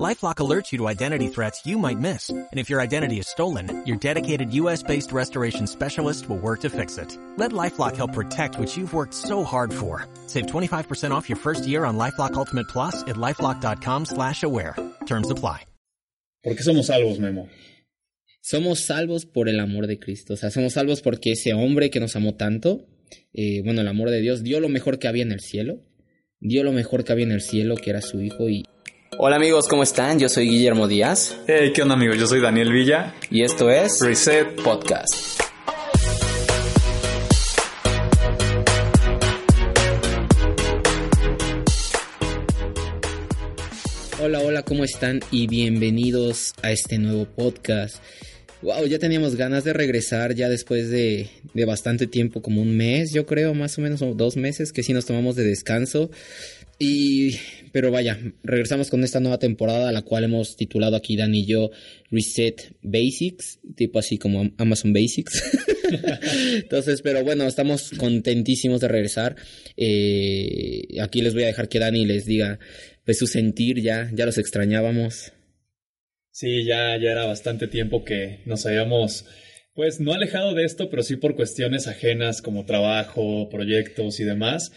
LifeLock alerts you to identity threats you might miss. And if your identity is stolen, your dedicated US-based restoration specialist will work to fix it. Let LifeLock help protect what you've worked so hard for. Save 25% off your first year on LifeLock Ultimate Plus at LifeLock.com slash aware. Terms apply. ¿Por qué somos salvos, Memo? Somos salvos por el amor de Cristo. O sea, somos salvos porque ese hombre que nos amó tanto, eh, bueno, el amor de Dios, dio lo mejor que había en el cielo. Dio lo mejor que había en el cielo, que era su hijo, y, Hola amigos, ¿cómo están? Yo soy Guillermo Díaz. Hey, ¿qué onda amigos? Yo soy Daniel Villa. Y esto es Reset Podcast. Hola, hola, ¿cómo están? Y bienvenidos a este nuevo podcast. Wow, ya teníamos ganas de regresar ya después de, de bastante tiempo, como un mes, yo creo, más o menos, o dos meses, que sí nos tomamos de descanso. Y, pero vaya, regresamos con esta nueva temporada, la cual hemos titulado aquí Dan y yo Reset Basics, tipo así como Amazon Basics. Entonces, pero bueno, estamos contentísimos de regresar. Eh, aquí les voy a dejar que Dani les diga pues su sentir ya, ya los extrañábamos. Sí, ya, ya era bastante tiempo que nos habíamos, pues no alejado de esto, pero sí por cuestiones ajenas como trabajo, proyectos y demás.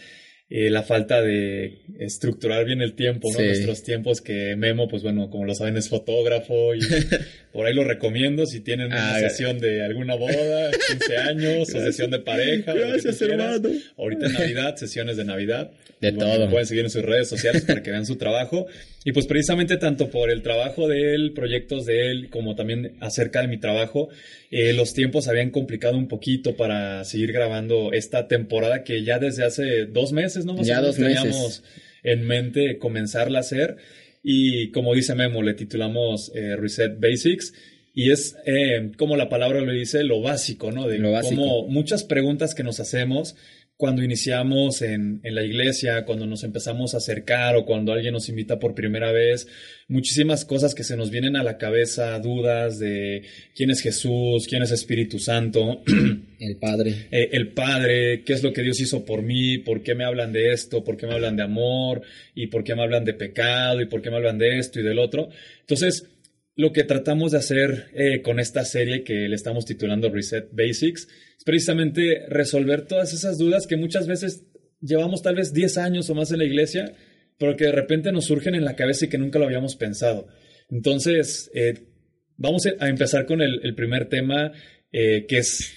Eh, la falta de estructurar bien el tiempo, ¿no? Nuestros tiempos que Memo, pues bueno, como lo saben, es fotógrafo y por ahí lo recomiendo si tienen una ah, sesión de alguna boda, 15 años o sesión de pareja. Gracias, hermano. Ahorita en Navidad, sesiones de Navidad. De todo. Pueden seguir en sus redes sociales para que vean su trabajo. Y pues precisamente tanto por el trabajo de él, proyectos de él, como también acerca de mi trabajo, eh, los tiempos habían complicado un poquito para seguir grabando esta temporada que ya desde hace dos meses, ¿no? ya dos teníamos en mente comenzarla a hacer. Y como dice Memo, le titulamos eh, Reset Basics. Y es, eh, como la palabra lo dice, lo básico, ¿no? De lo básico. como muchas preguntas que nos hacemos cuando iniciamos en, en, la iglesia, cuando nos empezamos a acercar o cuando alguien nos invita por primera vez, muchísimas cosas que se nos vienen a la cabeza, dudas de quién es Jesús, quién es Espíritu Santo. El Padre. Eh, el Padre, qué es lo que Dios hizo por mí, por qué me hablan de esto, por qué me hablan de amor y por qué me hablan de pecado y por qué me hablan de esto y del otro. Entonces, lo que tratamos de hacer eh, con esta serie que le estamos titulando Reset Basics es precisamente resolver todas esas dudas que muchas veces llevamos tal vez 10 años o más en la iglesia, pero que de repente nos surgen en la cabeza y que nunca lo habíamos pensado. Entonces, eh, vamos a empezar con el, primer tema, eh, que es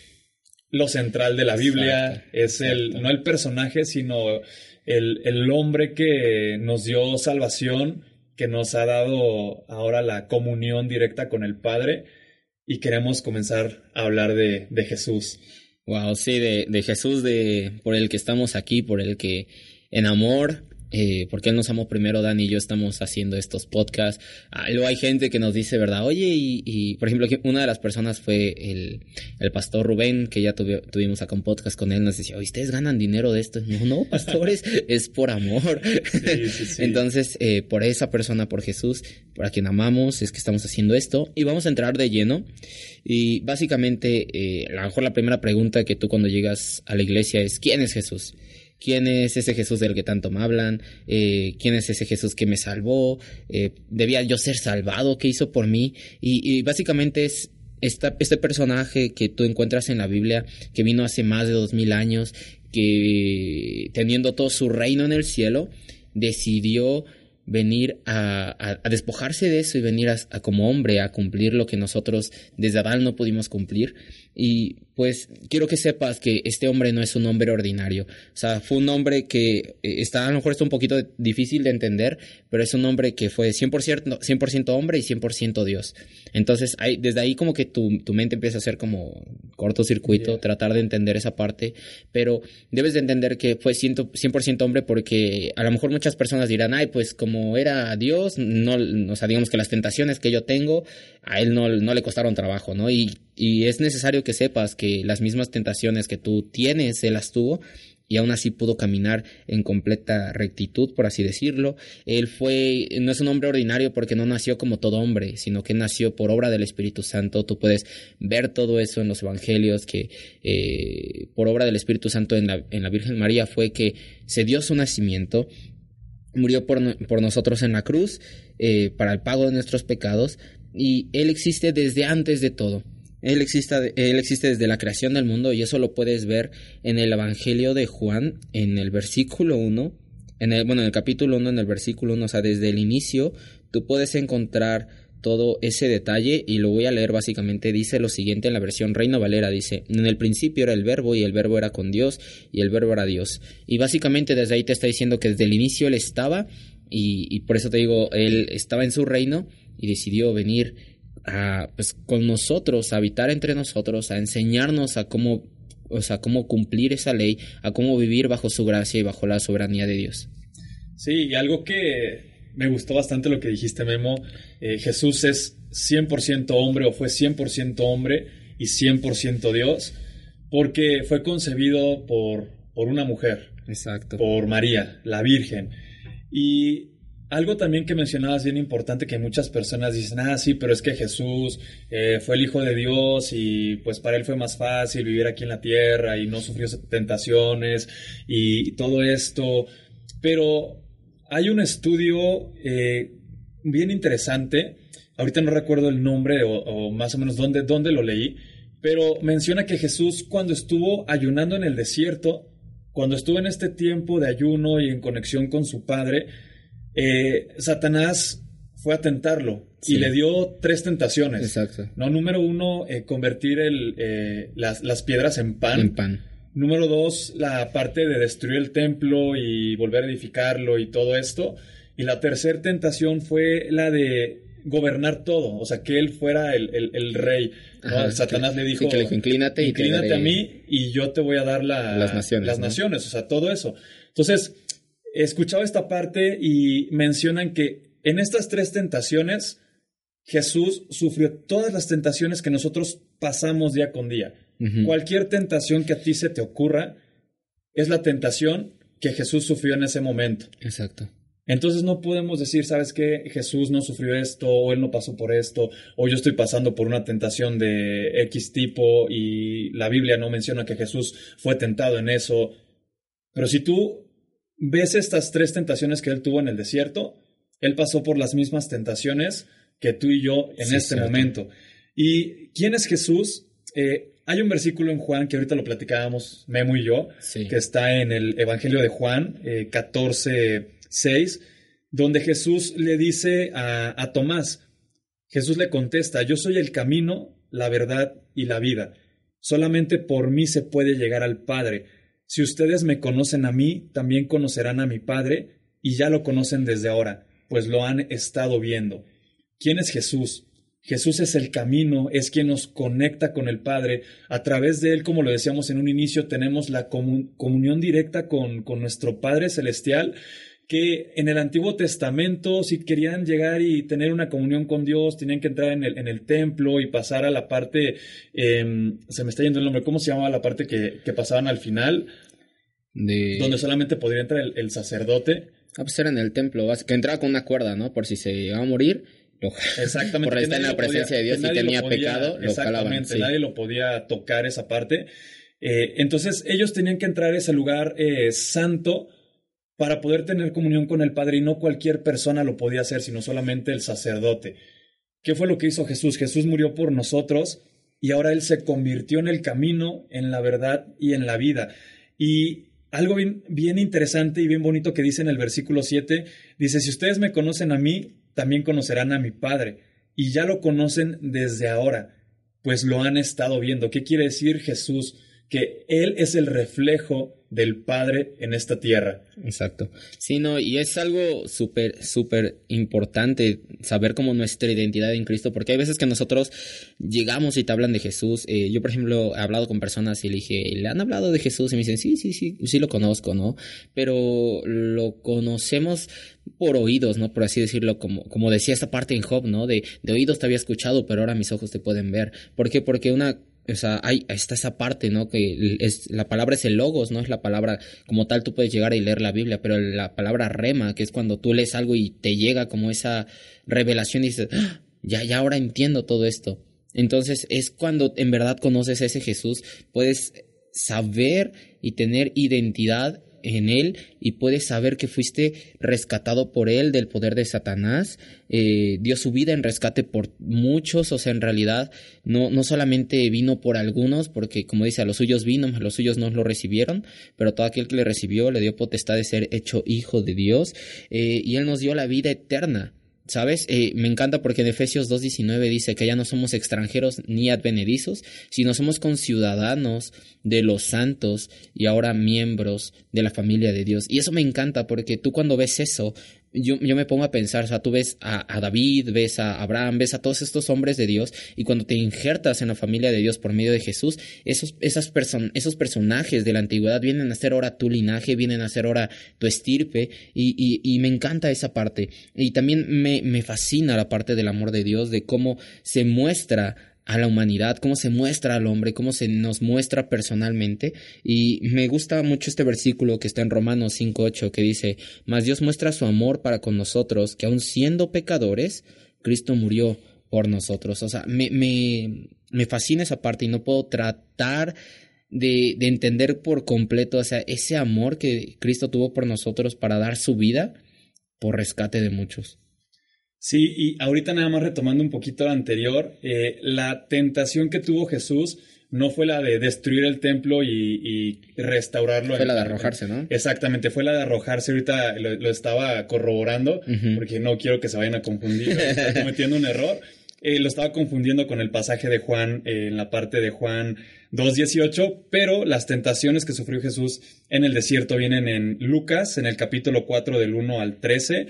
lo central de la Biblia, es el, no el personaje, sino el, el hombre que nos dio salvación que nos ha dado ahora la comunión directa con el Padre y queremos comenzar a hablar de, Jesús. Wow, sí, de, de Jesús, de, por el que estamos aquí, por el que en amor eh, porque Él nos amó primero, Dani y yo estamos haciendo estos podcasts. Ah, luego hay gente que nos dice, ¿verdad? Oye, y, por ejemplo, una de las personas fue el, el pastor Rubén, que ya tuvimos acá un podcast con él, nos decía, oye, ¿ustedes ganan dinero de esto? No, no, pastores, es por amor. Entonces, eh, por esa persona, por Jesús, por a quien amamos, es que estamos haciendo esto. Y vamos a entrar de lleno. Y básicamente, eh, a lo mejor la primera pregunta que tú cuando llegas a la iglesia es, ¿quién es Jesús? Quién es ese Jesús del que tanto me hablan, eh, quién es ese Jesús que me salvó, eh, debía yo ser salvado, qué hizo por mí, y, básicamente es este personaje que tú encuentras en la Biblia, que vino hace más de dos mil años, que teniendo todo su reino en el cielo, decidió venir a, despojarse de eso y venir como hombre a cumplir lo que nosotros desde Adán no pudimos cumplir. Y pues quiero que sepas que este hombre no es un hombre ordinario. O sea, fue un hombre que eh, está, a lo mejor está un poquito difícil de entender, pero es un hombre que fue 100%, 100 hombre y 100% Dios. Entonces, hay, desde ahí como que tu, tu, mente empieza a ser como cortocircuito, tratar de entender esa parte, pero debes de entender que fue 100%, hombre porque a lo mejor muchas personas dirán, ay, pues como era Dios, no, o sea, digamos que las tentaciones que yo tengo, a él no, le costaron trabajo, ¿no? Y, es necesario que sepas que las mismas tentaciones que tú tienes, él las tuvo y aún así pudo caminar en completa rectitud, por así decirlo. Él fue, no es un hombre ordinario porque no nació como todo hombre, sino que nació por obra del Espíritu Santo. Tú puedes ver todo eso en los Evangelios, que eh, por obra del Espíritu Santo en la, en la Virgen María fue que se dio su nacimiento, murió por, por nosotros en la cruz, eh, para el pago de nuestros pecados, y Él existe desde antes de todo. Él existe, él existe desde la creación del mundo y eso lo puedes ver en el Evangelio de Juan, en el versículo 1, en el, bueno, en el capítulo 1, en el versículo 1, o sea, desde el inicio, tú puedes encontrar todo ese detalle y lo voy a leer básicamente. Dice lo siguiente en la versión Reina Valera, dice, en el principio era el verbo y el verbo era con Dios y el verbo era Dios. Y básicamente desde ahí te está diciendo que desde el inicio él estaba y por eso te digo, él estaba en su reino y decidió venir a, pues, con nosotros, a habitar entre nosotros, a enseñarnos a cómo, o sea, cómo cumplir esa ley, a cómo vivir bajo su gracia y bajo la soberanía de Dios. Sí, y algo que me gustó bastante lo que dijiste, Memo, eh, Jesús es 100% hombre o fue 100% hombre y 100% Dios, porque fue concebido por, por una mujer. Exacto. Por María, la Virgen. Y algo también que mencionabas bien importante que muchas personas dicen, ah, sí, pero es que Jesús eh, fue el Hijo de Dios y pues para él fue más fácil vivir aquí en la tierra y no sufrió tentaciones y todo esto. Pero hay un estudio eh, bien interesante, ahorita no recuerdo el nombre o, o más o menos dónde, dónde lo leí, pero menciona que Jesús cuando estuvo ayunando en el desierto, cuando estuvo en este tiempo de ayuno y en conexión con su Padre, eh, Satanás fue a tentarlo y le dio tres tentaciones. Exacto. ¿no? Número uno, eh, convertir el, eh, las, las, piedras en pan. En pan. Número dos, la parte de destruir el templo y volver a edificarlo y todo esto. Y la tercera tentación fue la de gobernar todo, o sea, que él fuera el, el, el rey. ¿no? Ajá, Satanás que- le dijo, sí, que le dijo, "Inclínate y te inclínate daré a mí y yo te voy a dar la- las naciones, las ¿no? naciones, o sea, todo eso. Entonces, escuchaba esta parte y mencionan que en estas tres tentaciones, Jesús sufrió todas las tentaciones que nosotros pasamos día con día. Cualquier tentación que a ti se te ocurra es la tentación que Jesús sufrió en ese momento. Exacto. Entonces no podemos decir, ¿sabes qué? Jesús no sufrió esto, o él no pasó por esto, o yo estoy pasando por una tentación de X tipo y la Biblia no menciona que Jesús fue tentado en eso. Pero si tú ves estas tres tentaciones que él tuvo en el desierto, él pasó por las mismas tentaciones que tú y yo en Sí, este cierto. momento. ¿Y quién es Jesús? Eh, hay un versículo en Juan que ahorita lo platicábamos Memo y yo, Sí. que está en el Evangelio de Juan, eh, 14, 6, donde Jesús le dice a, a Tomás, Jesús le contesta, yo soy el camino, la verdad y la vida. Solamente por mí se puede llegar al Padre. Si ustedes me conocen a mí, también conocerán a mi Padre, y ya lo conocen desde ahora, pues lo han estado viendo. ¿Quién es Jesús? Jesús es el camino, es quien nos conecta con el Padre. A través de Él, como lo decíamos en un inicio, tenemos la comu- comunión directa con, con nuestro Padre Celestial, que en el Antiguo Testamento, si querían llegar y tener una comunión con Dios, tenían que entrar en el, en el templo y pasar a la parte, eh, se me está yendo el nombre, ¿cómo se llamaba la parte que, que pasaban al final? De... Donde solamente podría entrar el, el sacerdote. Ah, pues era en el templo, que entraba con una cuerda, ¿no? Por si se llegaba a morir, lo- Exactamente. por estar en la podía- presencia de Dios y tenía podía- pecado, lo sí. nadie lo podía tocar esa parte. Eh, entonces ellos tenían que entrar a ese lugar eh, santo para poder tener comunión con el Padre y no cualquier persona lo podía hacer, sino solamente el sacerdote. ¿Qué fue lo que hizo Jesús? Jesús murió por nosotros y ahora Él se convirtió en el camino, en la verdad y en la vida. Y algo bien, interesante y bien bonito que dice en el versículo 7, dice, si ustedes me conocen a mí, también conocerán a mi Padre, y ya lo conocen desde ahora, pues lo han estado viendo. ¿Qué quiere decir Jesús? Que Él es el reflejo del Padre en esta tierra. Exacto. Sí, no, y es algo súper, súper importante saber como nuestra identidad en Cristo, porque hay veces que nosotros llegamos y te hablan de Jesús. Eh, yo, por ejemplo, he hablado con personas y le dije, ¿le han hablado de Jesús? Y me dicen, sí, sí, sí, sí lo conozco, ¿no? Pero lo conocemos por oídos, ¿no? Por así decirlo, como, como decía esta parte en Job, ¿no? De, de oídos te había escuchado, pero ahora mis ojos te pueden ver. ¿Por qué? Porque una o sea, hay, está esa parte, ¿no? Que es, la palabra es el logos, ¿no? Es la palabra, como tal, tú puedes llegar y leer la Biblia, pero la palabra rema, que es cuando tú lees algo y te llega como esa revelación y dices, ¡Ah! ya, ya ahora entiendo todo esto. Entonces es cuando en verdad conoces a ese Jesús, puedes saber y tener identidad en él y puedes saber que fuiste rescatado por él del poder de Satanás, eh, dio su vida en rescate por muchos, o sea, en realidad no, no solamente vino por algunos, porque como dice, a los suyos vino, los suyos no lo recibieron, pero todo aquel que le recibió le dio potestad de ser hecho hijo de Dios eh, y él nos dio la vida eterna. ¿Sabes? Eh, me encanta porque en Efesios 2.19 dice que ya no somos extranjeros ni advenedizos, sino somos conciudadanos de los santos y ahora miembros de la familia de Dios. Y eso me encanta porque tú cuando ves eso, yo, yo, me pongo a pensar, o sea, tú ves a, David, ves a Abraham, ves a todos estos hombres de Dios, y cuando te injertas en la familia de Dios por medio de Jesús, esos, esas esos personajes de la antigüedad vienen a ser ahora tu linaje, vienen a ser ahora tu estirpe, y, y, y me encanta esa parte. Y también me, me fascina la parte del amor de Dios, de cómo se muestra a la humanidad, cómo se muestra al hombre, cómo se nos muestra personalmente. Y me gusta mucho este versículo que está en Romanos 5.8 que dice, Mas Dios muestra su amor para con nosotros, que aun siendo pecadores, Cristo murió por nosotros. O sea, me, me, me fascina esa parte y no puedo tratar de, de entender por completo, o sea, ese amor que Cristo tuvo por nosotros para dar su vida por rescate de muchos. Sí, y ahorita nada más retomando un poquito lo anterior, eh, la tentación que tuvo Jesús no fue la de destruir el templo y, restaurarlo. Fue la de arrojarse, ¿no? Exactamente, fue la de arrojarse. Ahorita lo, estaba corroborando porque no quiero que se vayan a confundir, estoy cometiendo un error. Eh, lo estaba confundiendo con el pasaje de Juan eh, en la parte de Juan 2.18, pero las tentaciones que sufrió Jesús en el desierto vienen en Lucas, en el capítulo 4 del 1 al 13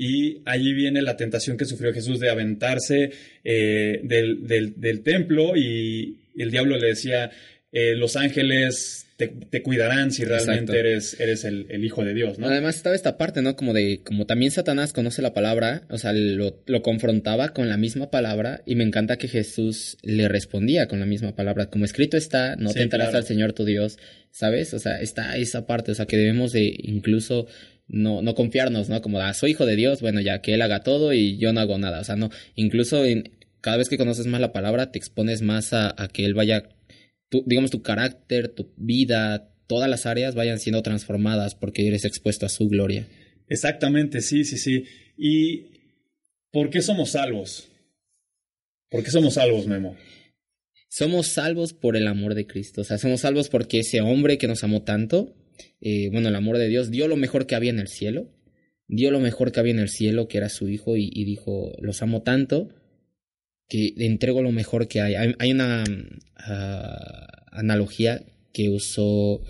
y allí viene la tentación que sufrió Jesús de aventarse eh, del, del, templo y el diablo le decía, eh, los ángeles te, cuidarán si realmente eres, eres el, hijo de Dios, ¿no? Además estaba esta parte, ¿no? Como de, como también Satanás conoce la palabra, o sea, lo, lo confrontaba con la misma palabra y me encanta que Jesús le respondía con la misma palabra. Como escrito está, no tentarás al Señor tu Dios, ¿sabes? O sea, está esa parte, o sea, que debemos de incluso no, no confiarnos, ¿no? Como, ah, soy hijo de Dios, bueno, ya que Él haga todo y yo no hago nada. O sea, no, incluso en, cada vez que conoces más la palabra, te expones más a, que Él vaya, tu, digamos, tu carácter, tu vida, todas las áreas vayan siendo transformadas porque eres expuesto a su gloria. Exactamente, sí, sí, sí. ¿Y por qué somos salvos? ¿Por qué somos salvos, Memo? Somos salvos por el amor de Cristo. O sea, somos salvos porque ese hombre que nos amó tanto, eh, bueno, el amor de Dios, dio lo mejor que había en el cielo, dio lo mejor que había en el cielo, que era su hijo, y, dijo, los amo tanto que le entrego lo mejor que hay. Hay, una ah, analogía que usó,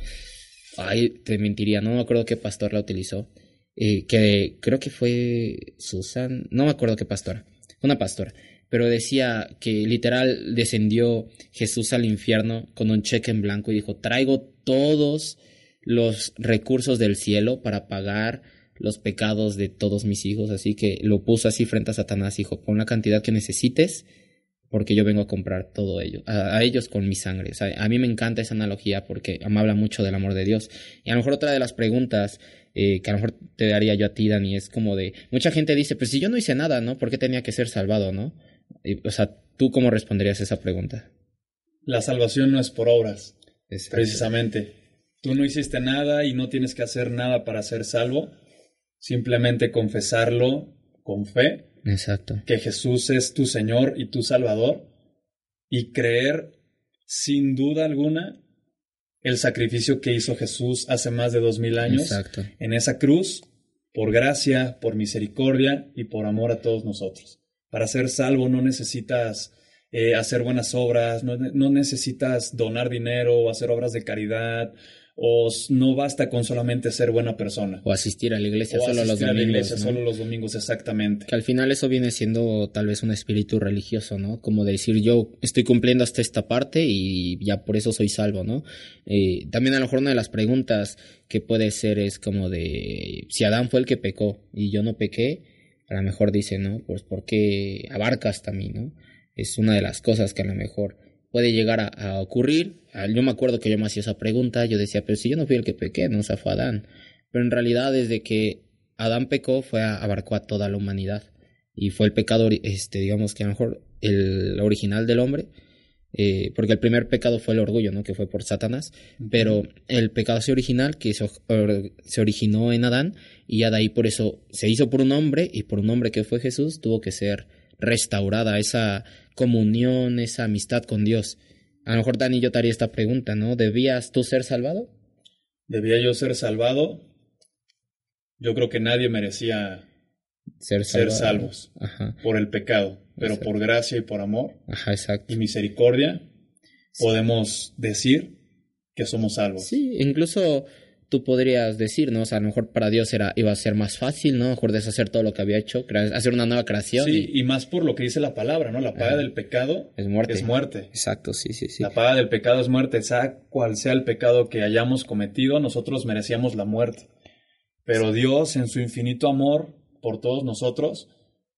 ay, te mentiría, no me acuerdo qué pastor la utilizó, eh, que creo que fue Susan, no me acuerdo qué pastora, una pastora, pero decía que literal descendió Jesús al infierno con un cheque en blanco y dijo, traigo todos los recursos del cielo para pagar los pecados de todos mis hijos, así que lo puso así frente a Satanás, dijo, pon la cantidad que necesites, porque yo vengo a comprar todo ello, a, ellos con mi sangre. a mí me encanta esa analogía porque me habla mucho del amor de Dios. Y a lo mejor otra de las preguntas eh, que a lo mejor te daría yo a ti, Dani, es como de, mucha gente dice, pues si yo no hice nada, ¿no? ¿Por qué tenía que ser salvado, no? o sea, ¿tú cómo responderías a esa pregunta? La salvación no es por obras, precisamente. Tú no hiciste nada y no tienes que hacer nada para ser salvo. Simplemente confesarlo con fe. Exacto. Que Jesús es tu Señor y tu Salvador. Y creer sin duda alguna el sacrificio que hizo Jesús hace más de dos mil años Exacto. en esa cruz, por gracia, por misericordia y por amor a todos nosotros. Para ser salvo no necesitas eh, hacer buenas obras, no, no, necesitas donar dinero o hacer obras de caridad o no basta con solamente ser buena persona. O asistir a la iglesia solo los domingos. A la iglesia solo los domingos, exactamente. Que al final eso viene siendo tal vez un espíritu religioso, ¿no? Como decir yo estoy cumpliendo hasta esta parte y ya por eso soy salvo, ¿no? Eh, también a lo mejor una de las preguntas que puede ser es como de si Adán fue el que pecó y yo no pequé, a lo mejor dice, ¿no? Pues ¿por qué abarcas también, ¿no? Es una de las cosas que a lo mejor puede llegar a, ocurrir. Ah, yo me acuerdo que yo me hacía esa pregunta, yo decía, pero si yo no fui el que pequé, no, o sea, fue Adán. Pero en realidad desde que Adán pecó fue a, abarcó a toda la humanidad y fue el pecado, este, digamos que a lo mejor el original del hombre, eh, porque el primer pecado fue el orgullo, ¿no? Que fue por Satanás, pero el pecado original que se, se, originó en Adán y ya de ahí por eso se hizo por un hombre y por un hombre que fue Jesús tuvo que ser restaurada esa comunión, esa amistad con Dios. A lo mejor Dani yo te haría esta pregunta, ¿no? ¿Debías tú ser salvado? ¿Debía yo ser salvado? Yo creo que nadie merecía ser, salvos por el pecado, pero por gracia y por amor y misericordia podemos decir que somos salvos. Sí, incluso tú podrías decir, ¿no? O sea, a lo mejor para Dios era, iba a ser más fácil, ¿no? A lo mejor deshacer todo lo que había hecho, hacer una nueva creación. Sí, y, más por lo que dice la palabra, ¿no? La paga del pecado es muerte. Es muerte. Exacto, sí, sí, sí. La paga del pecado es muerte. Sea cual sea el pecado que hayamos cometido, nosotros merecíamos la muerte. Pero Dios, en su infinito amor por todos nosotros,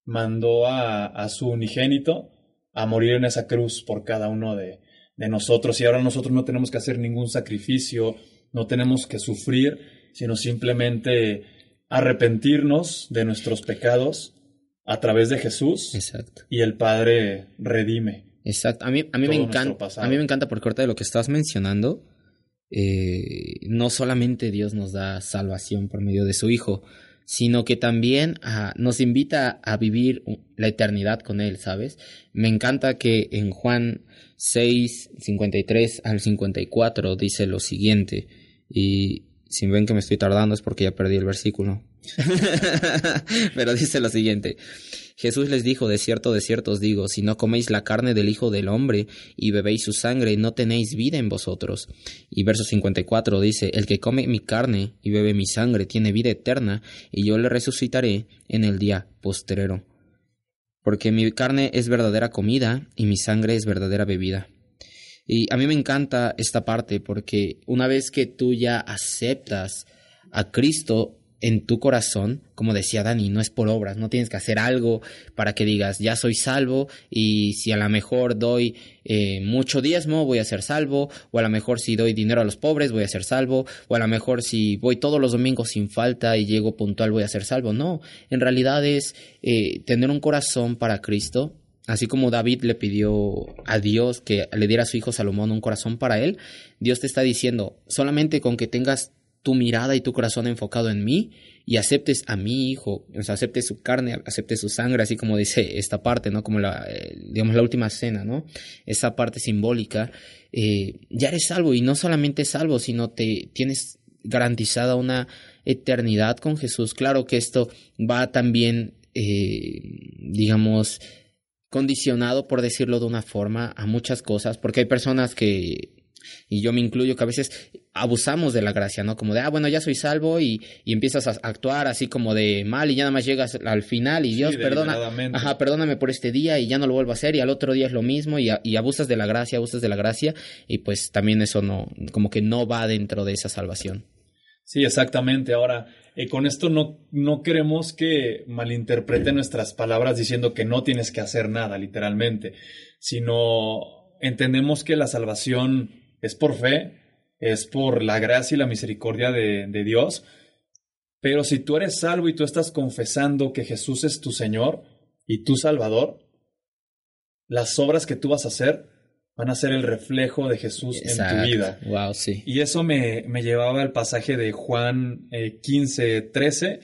mandó a, su unigénito a morir en esa cruz por cada uno de, de nosotros. Y ahora nosotros no tenemos que hacer ningún sacrificio, no tenemos que sufrir, sino simplemente arrepentirnos de nuestros pecados a través de Jesús. Exacto. Y el Padre redime. Exacto. A mí, a mí me encanta. A mí me encanta porque ahorita de lo que estás mencionando, eh, no solamente Dios nos da salvación por medio de su Hijo, sino que también ah, nos invita a vivir la eternidad con Él, ¿sabes? Me encanta que en Juan 6, 53 al 54 dice lo siguiente, y si ven que me estoy tardando es porque ya perdí el versículo. Pero dice lo siguiente. Jesús les dijo, de cierto, de cierto os digo, si no coméis la carne del Hijo del Hombre y bebéis su sangre, no tenéis vida en vosotros. Y verso 54 dice, el que come mi carne y bebe mi sangre tiene vida eterna, y yo le resucitaré en el día postrero. Porque mi carne es verdadera comida y mi sangre es verdadera bebida. Y a mí me encanta esta parte porque una vez que tú ya aceptas a Cristo en tu corazón, como decía Dani, no es por obras, no tienes que hacer algo para que digas, ya soy salvo y si a lo mejor doy eh, mucho diezmo voy a ser salvo, o a lo mejor si doy dinero a los pobres voy a ser salvo, o a lo mejor si voy todos los domingos sin falta y llego puntual voy a ser salvo. No, en realidad es eh, tener un corazón para Cristo Así como David le pidió a Dios que le diera a su hijo Salomón un corazón para él, Dios te está diciendo, solamente con que tengas tu mirada y tu corazón enfocado en mí y aceptes a mi hijo, o sea, aceptes su carne, aceptes su sangre, así como dice esta parte, ¿no? Como la, eh, digamos, la última cena, ¿no? Esa parte simbólica, eh, ya eres salvo y no solamente salvo, sino te tienes garantizada una eternidad con Jesús. Claro que esto va también, eh, digamos, condicionado, por decirlo de una forma, a muchas cosas, porque hay personas que, y yo me incluyo, que a veces abusamos de la gracia, ¿no? Como de, ah, bueno, ya soy salvo y, y empiezas a actuar así como de mal y ya nada más llegas al final y Dios, perdona, ajá, perdóname por este día y ya no lo vuelvo a hacer y al otro día es lo mismo y, y abusas de la gracia, abusas de la gracia y pues también eso no, como que no va dentro de esa salvación. Sí, exactamente. Ahora, eh, con esto no, no queremos que malinterpreten nuestras palabras diciendo que no tienes que hacer nada, literalmente, sino entendemos que la salvación es por fe, es por la gracia y la misericordia de, de Dios. Pero si tú eres salvo y tú estás confesando que Jesús es tu Señor y tu Salvador, las obras que tú vas a hacer van a ser el reflejo de Jesús en tu vida. Wow, sí. Y eso me, me llevaba al pasaje de Juan 15, eh, 13,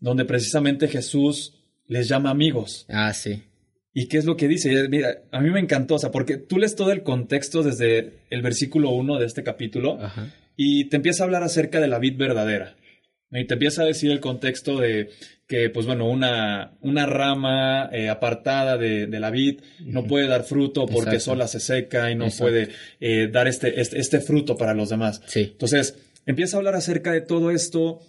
donde precisamente Jesús les llama amigos. Ah, sí. ¿Y qué es lo que dice? Mira, a mí me encantó, o sea, porque tú lees todo el contexto desde el versículo 1 de este capítulo y te empieza a hablar acerca de la vid verdadera. Y te empieza a decir el contexto de que, pues bueno, una, una rama eh, apartada de, de, la vid no puede dar fruto porque sola se seca y no puede eh, dar este, este, este, fruto para los demás. Sí. Entonces, empieza a hablar acerca de todo esto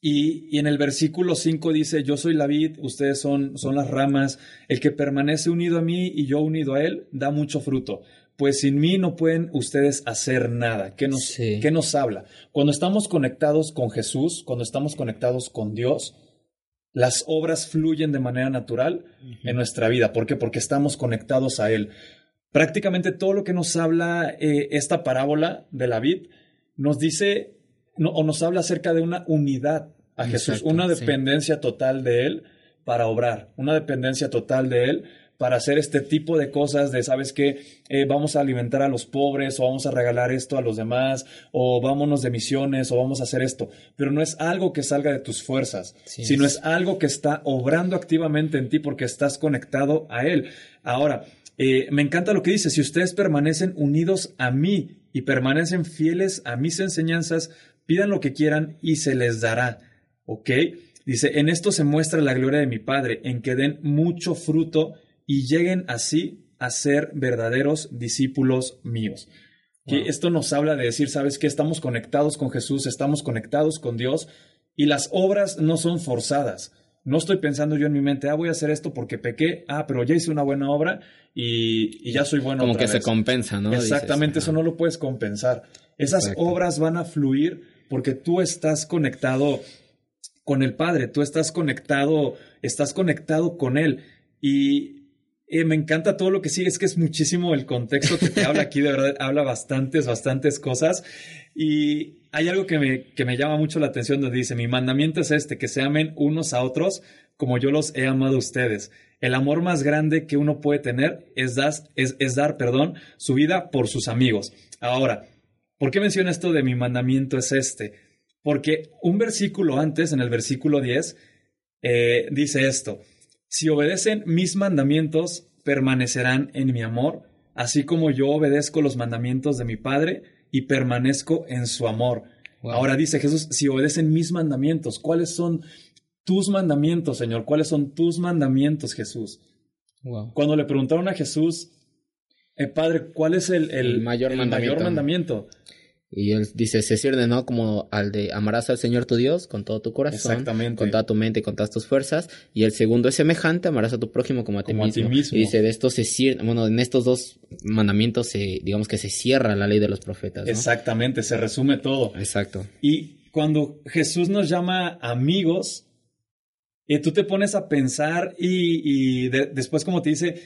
y, y, en el versículo 5 dice, yo soy la vid, ustedes son, son las ramas, el que permanece unido a mí y yo unido a él, da mucho fruto pues sin mí no pueden ustedes hacer nada. ¿Qué nos, ¿qué nos habla? Cuando estamos conectados con Jesús, cuando estamos conectados con Dios, las obras fluyen de manera natural en nuestra vida. ¿Por qué? Porque estamos conectados a Él. prácticamente todo lo que nos habla eh, esta parábola de la vid nos dice no, o nos habla acerca de una unidad a Jesús, Exacto, una sí. dependencia total de Él para obrar, una dependencia total de Él para hacer este tipo de cosas de, ¿sabes qué? Eh, vamos a alimentar a los pobres o vamos a regalar esto a los demás o vámonos de misiones o vamos a hacer esto. Pero no es algo que salga de tus fuerzas, Sí, sino es- es algo que está obrando activamente en ti porque estás conectado a Él. Ahora, eh, me encanta lo que dice, si ustedes permanecen unidos a mí y permanecen fieles a mis enseñanzas, pidan lo que quieran y se les dará. ¿Ok? Dice, en esto se muestra la gloria de mi Padre, en que den mucho fruto y lleguen así a ser verdaderos discípulos míos. Que esto nos habla de decir, ¿sabes qué? Estamos conectados con Jesús, estamos conectados con Dios y las obras no son forzadas. No estoy pensando yo en mi mente, ah, voy a hacer esto porque pequé, ah, pero ya hice una buena obra y, y ya soy bueno. Como otra que se vez". compensa, ¿no? Exactamente, Dices, eso no lo puedes compensar. Esas Exacto. obras van a fluir porque tú estás conectado con el Padre, tú estás conectado, estás conectado con Él. Y eh, me encanta todo lo que sigue, es que es muchísimo el contexto que te habla aquí, de verdad, habla bastantes, bastantes cosas. Y hay algo que me, que me llama mucho la atención donde dice, mi mandamiento es este, que se amen unos a otros como yo los he amado a ustedes. El amor más grande que uno puede tener es, das- es, dar, perdón, su vida por sus amigos. Ahora, ¿por qué menciona esto de mi mandamiento es este? Porque un versículo antes, en el versículo 10, eh, dice esto, si obedecen mis mandamientos, permanecerán en mi amor, así como yo obedezco los mandamientos de mi Padre y permanezco en su amor. Wow. Ahora dice Jesús, si obedecen mis mandamientos, ¿cuáles son tus mandamientos, Señor? ¿Cuáles son tus mandamientos, Jesús? Wow. Cuando le preguntaron a Jesús, eh, Padre, ¿cuál es el, el- El mayor el mandamiento. mayor mandamiento? Y él dice, se cierne, ¿no? Como al de amarás al Señor tu Dios con todo tu corazón, Exactamente. con toda tu mente y con todas tus fuerzas. Y el segundo es semejante, amarás a tu prójimo como a ti, Como a mismo. ti mismo. Y dice, de esto se cierne, bueno, en estos dos mandamientos se, digamos que se cierra la ley de los profetas, ¿no? Exactamente, se resume todo. Exacto. Y cuando Jesús nos llama amigos, eh, tú te pones a pensar y, y de- después como te dice,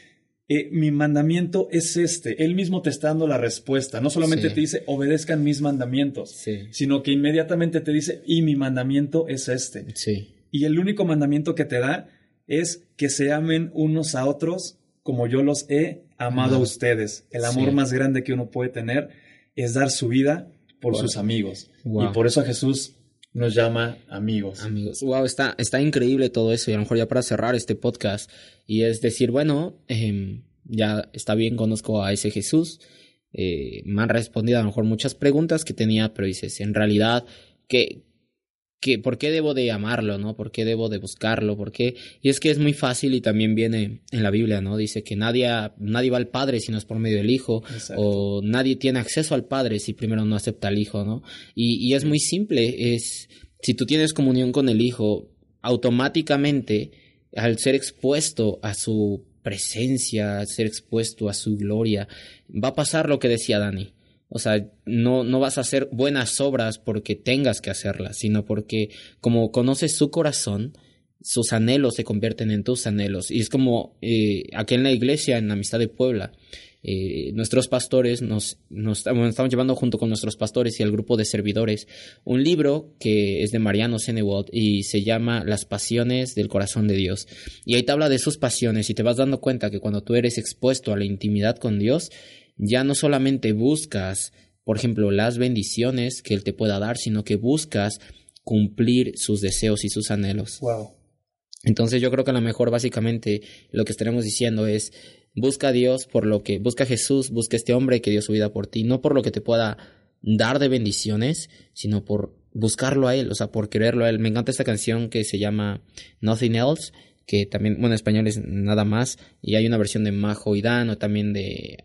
eh, mi mandamiento es este. Él mismo te está dando la respuesta. No solamente Sí. te dice, obedezcan mis mandamientos, Sí. sino que inmediatamente te dice, y mi mandamiento es este. Sí. Y el único mandamiento que te da es que se amen unos a otros como yo los he amado a ustedes. El amor más grande que uno puede tener es dar su vida por sus amigos. Wow. Y por eso a Jesús nos llama amigos. Amigos, wow, está, está increíble todo eso. Y a lo mejor ya para cerrar este podcast, y es decir, bueno, em, ya está bien, conozco a ese Jesús. eh, me han respondido a lo mejor muchas preguntas que tenía, pero dices, en realidad, ¿qué, qué, ¿por qué debo de amarlo, no? ¿Por qué debo de buscarlo? ¿Por qué? Y es que es muy fácil y también viene en la Biblia, ¿no? Dice que nadie, nadie va al Padre si no es por medio del Hijo, Exacto. o nadie tiene acceso al Padre si primero no acepta al Hijo, ¿no? Y, y es muy simple, es si tú tienes comunión con el Hijo, automáticamente, al ser expuesto a su presencia, al ser expuesto a su gloria, va a pasar lo que decía Dani. O sea, no, no vas a hacer buenas obras porque tengas que hacerlas, sino porque como conoces su corazón, sus anhelos se convierten en tus anhelos. Y es como eh, aquí en la iglesia, en la Amistad de Puebla, eh, nuestros pastores nos, nos estamos, llevando junto con nuestros pastores y el grupo de servidores un libro que es de Mariano Senewald y se llama Las pasiones del corazón de Dios. Y ahí te habla de sus pasiones y te vas dando cuenta que cuando tú eres expuesto a la intimidad con Dios, ya no solamente buscas, por ejemplo, las bendiciones que Él te pueda dar, sino que buscas cumplir sus deseos y sus anhelos. Wow. Entonces yo creo que a lo mejor básicamente lo que estaremos diciendo es busca a Dios por lo que, busca a Jesús, busca a este hombre que dio su vida por ti, no por lo que te pueda dar de bendiciones, sino por buscarlo a Él, o sea, por quererlo a Él. Me encanta esta canción que se llama Nothing Else, que también, bueno, en español es nada más, y hay una versión de Majo y Dan, o también de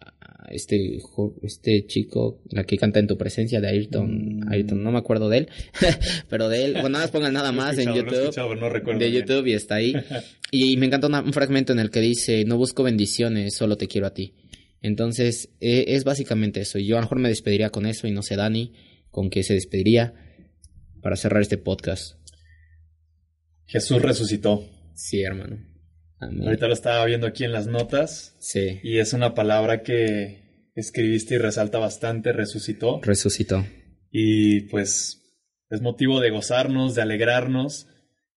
este, este chico, la que canta en tu presencia, de Ayrton, Mm. Ayrton, no me acuerdo de él, pero de él, bueno, nada más pongan nada más en no YouTube no recuerdo de bien. YouTube y está ahí. Y me encanta una- un fragmento en el que dice, no busco bendiciones, solo te quiero a ti. Entonces, eh, es básicamente eso. Y yo a lo mejor me despediría con eso y no sé, Dani, con qué se despediría para cerrar este podcast. Jesús resucitó. Sí, hermano. Amén. Ahorita lo estaba viendo aquí en las notas Sí, y es una palabra que escribiste y resalta bastante, resucitó. resucitó. Y pues es motivo de gozarnos, de alegrarnos,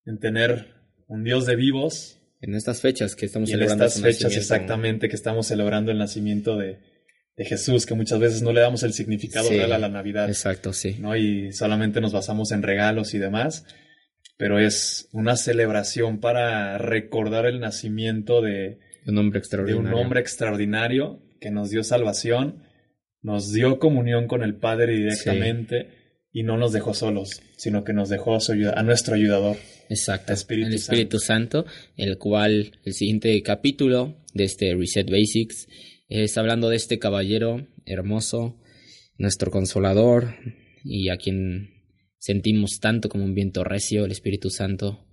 en tener un Dios de vivos En estas fechas que estamos y en celebrando estas fechas nacimiento. exactamente que estamos celebrando el nacimiento de, de Jesús, que muchas veces no le damos el significado Sí, real a la Navidad, Exacto, sí. ¿no? Y solamente nos basamos en regalos y demás, pero es una celebración para recordar el nacimiento de, Un hombre de extraordinario. un hombre extraordinario que nos dio salvación, nos dio comunión con el Padre directamente y no nos dejó solos, sino que nos dejó a, su ayuda- a nuestro ayudador. Exacto. Espíritu el Espíritu Santo. el cual el siguiente capítulo de este Reset Basics está hablando de este caballero hermoso, nuestro consolador y a quien sentimos tanto como un viento recio, el Espíritu Santo.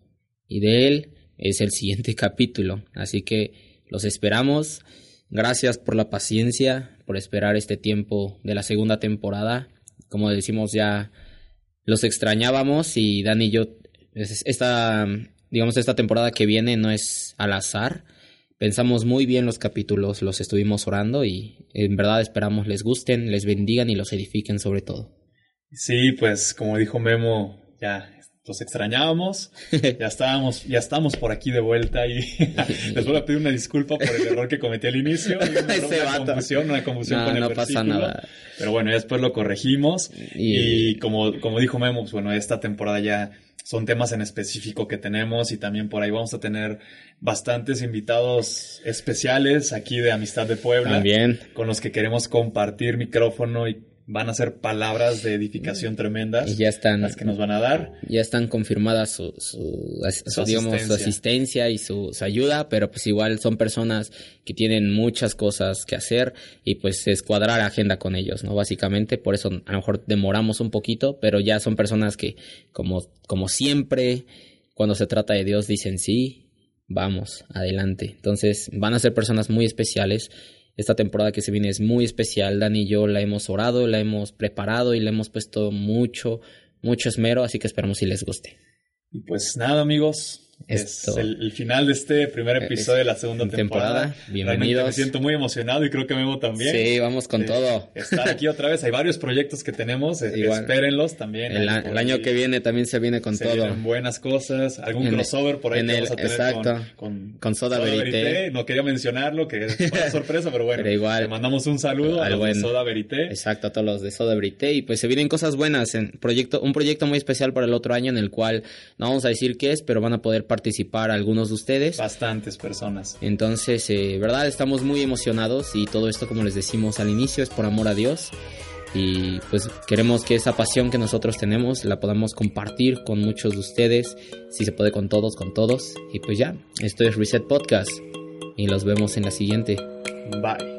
Y de él es el siguiente capítulo. Así que los esperamos. Gracias por la paciencia, por esperar este tiempo de la segunda temporada. Como decimos ya, los extrañábamos y Dan y yo, es- esta, digamos, esta temporada que viene no es al azar. Pensamos muy bien los capítulos, los estuvimos orando y en verdad esperamos les gusten, les bendigan y los edifiquen sobre todo. Sí, pues como dijo Memo, ya los extrañábamos, ya estábamos, ya estamos por aquí de vuelta y les voy a pedir una disculpa por el error que cometí al inicio, una, confusión, una confusión No, con el no pasa nada. Pero bueno, ya después lo corregimos Y- y, como, como dijo Memo, pues bueno, esta temporada ya son temas en específico que tenemos y también por ahí vamos a tener bastantes invitados especiales aquí de Amistad de Puebla También. con los que queremos compartir micrófono y van a ser palabras de edificación tremendas Y ya están, las que nos van a dar. ya están confirmadas su, su, su, digamos, su asistencia. asistencia y su, su ayuda, pero pues igual son personas que tienen muchas cosas que hacer y pues es cuadrar agenda con ellos, ¿no? Básicamente, por eso a lo mejor demoramos un poquito, pero ya son personas que como, como siempre, cuando se trata de Dios dicen sí, vamos, adelante. Entonces van a ser personas muy especiales. Esta temporada que se viene es muy especial. Dani y yo la hemos orado, la hemos preparado y le hemos puesto mucho, mucho esmero, así que esperamos si les guste. Y pues nada, amigos. Esto- Es el, el final de este primer episodio de la segunda temporada. temporada. Realmente Bienvenidos. me siento muy emocionado y creo que Memo también. Sí, vamos con de todo. Estar aquí otra vez. Hay varios proyectos que tenemos. eh, Igual. Espérenlos también. El, a- año ahí que viene también se viene con se todo. vienen buenas cosas. Algún En crossover por ahí en que el- vamos a tener exacto. con, con, Con Soda Verité. No quería mencionarlo, que sorpresa, pero bueno. Pero igual. Le mandamos un saludo a Al de buen- Soda Verité. Exacto, a todos los de Soda Brité. Y pues se vienen cosas buenas. En proyecto, un proyecto muy especial para el otro año en el cual no vamos a decir qué es, pero van a poder participar algunos de ustedes. Bastantes personas. Entonces, eh, verdad, estamos muy emocionados y todo esto, como les decimos al inicio, es por amor a Dios. Y pues queremos que esa pasión que nosotros tenemos la podamos compartir con muchos de ustedes, si se puede con todos, con todos. Y pues ya, esto es Reset Podcast y los vemos en la siguiente. Bye.